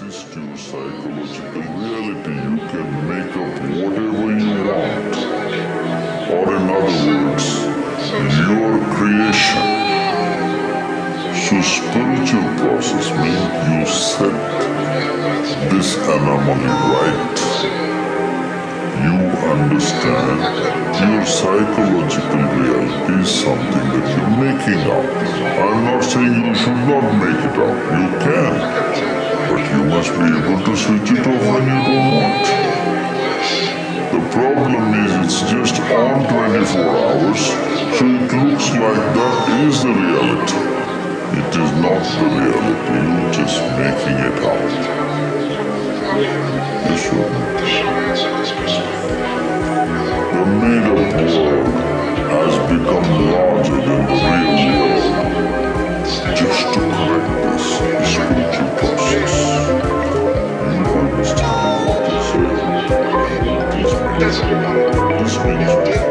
exist your psychological reality. You can make up whatever you want. Or in other words, your creation. So spiritual process means you set this anomaly right. You understand your psychological reality is something that you're making up. I'm not saying you should not make it up. You can. But you must be able to switch it off when you don't want. The problem is it's just on 24 hours, so it looks like that is the reality. It is not the reality, you're just making it up. Yes, sir. The made-up world has become larger than the real world. Just to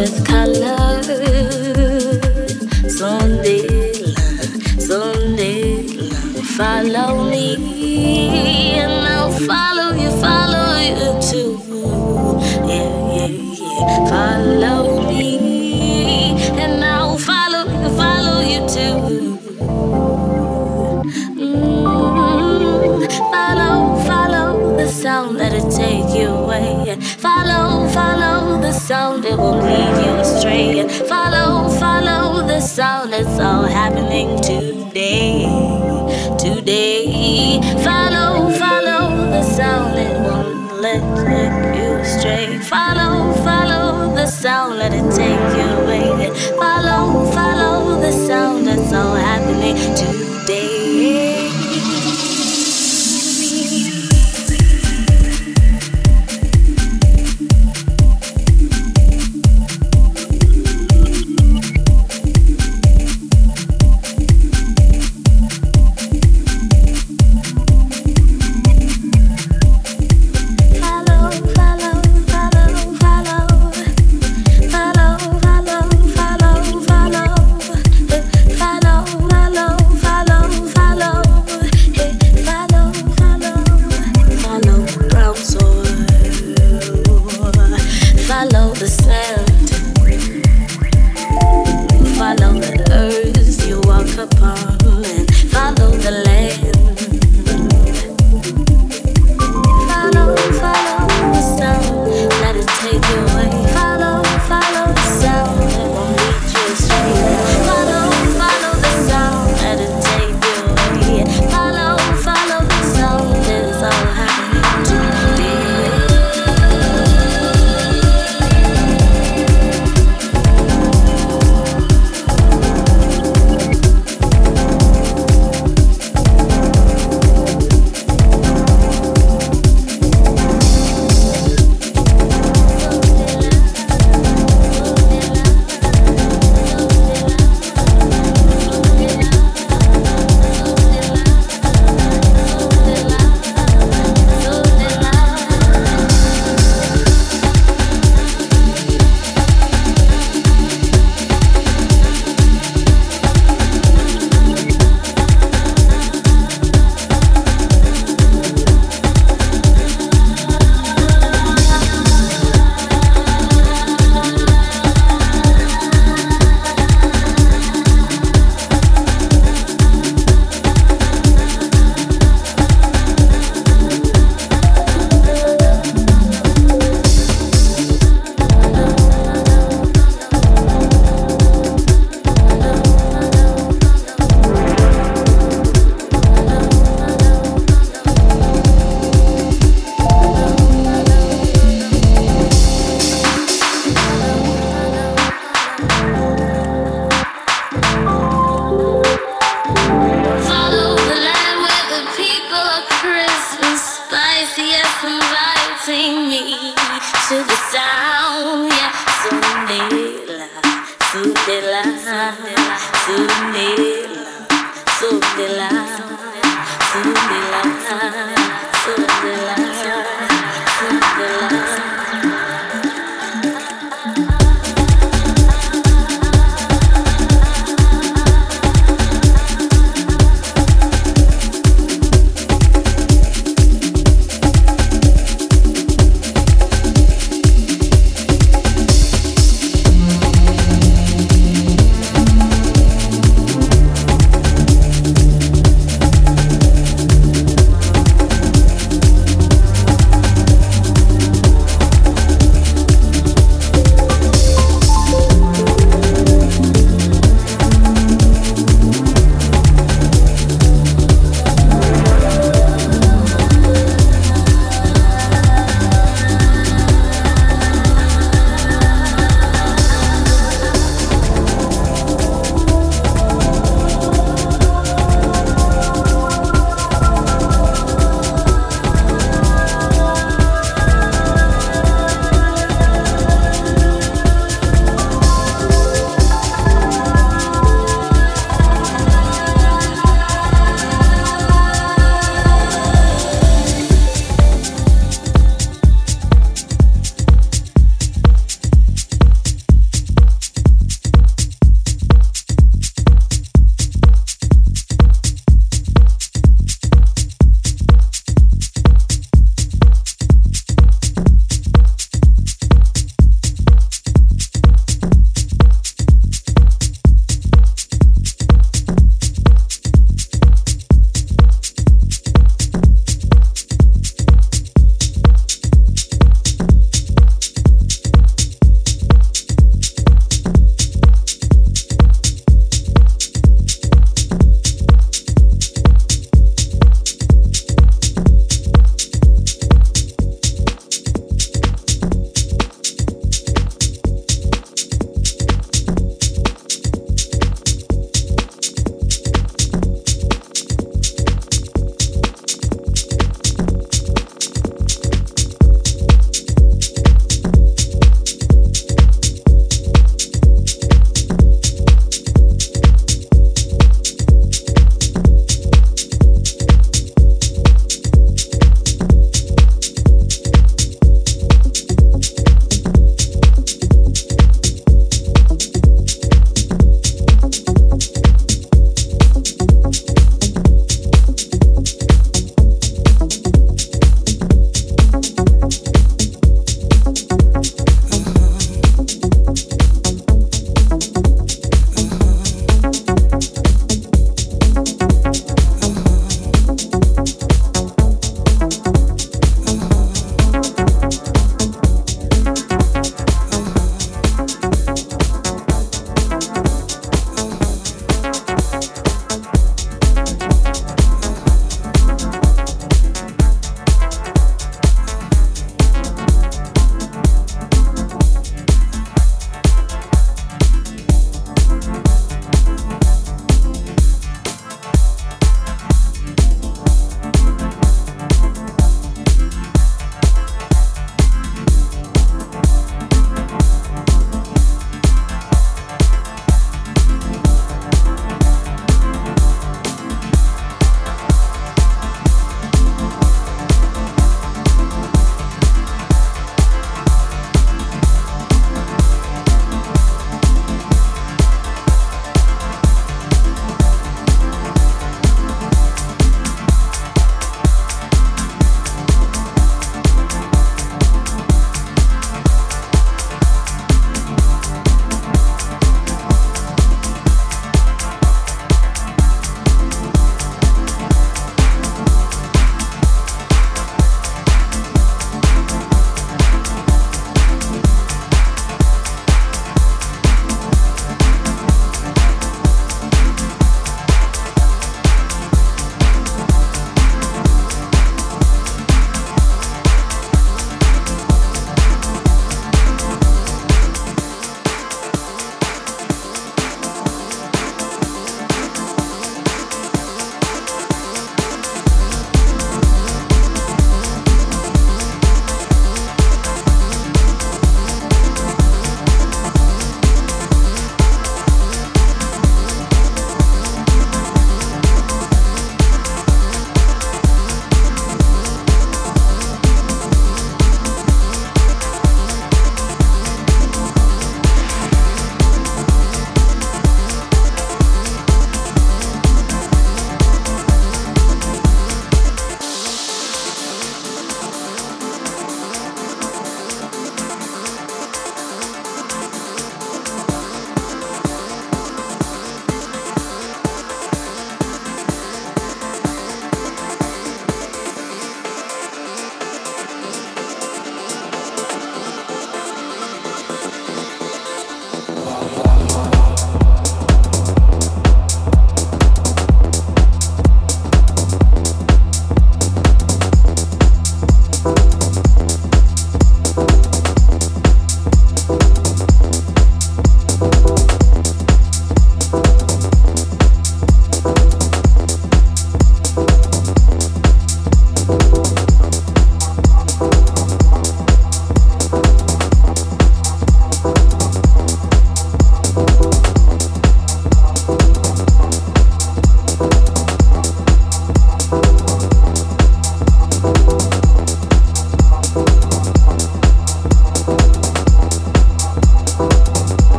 with color. Sunday love, Sunday love. Follow me, and I'll follow you, follow you too. Yeah, yeah, yeah. Follow me, and I'll follow you, follow you too. Mm-hmm. Follow, follow the sound, let it take you away sound, it will lead you astray. Follow, follow the sound, it's all happening today. Today, follow, follow the sound, it won't let, let you astray. Follow, follow the sound, let it take you away. Follow, follow the sound, it's all happening today.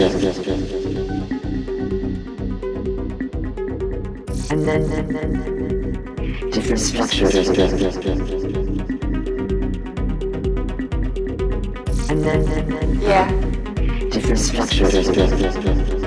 And then, then, then different structures. And then, then yeah. different structures.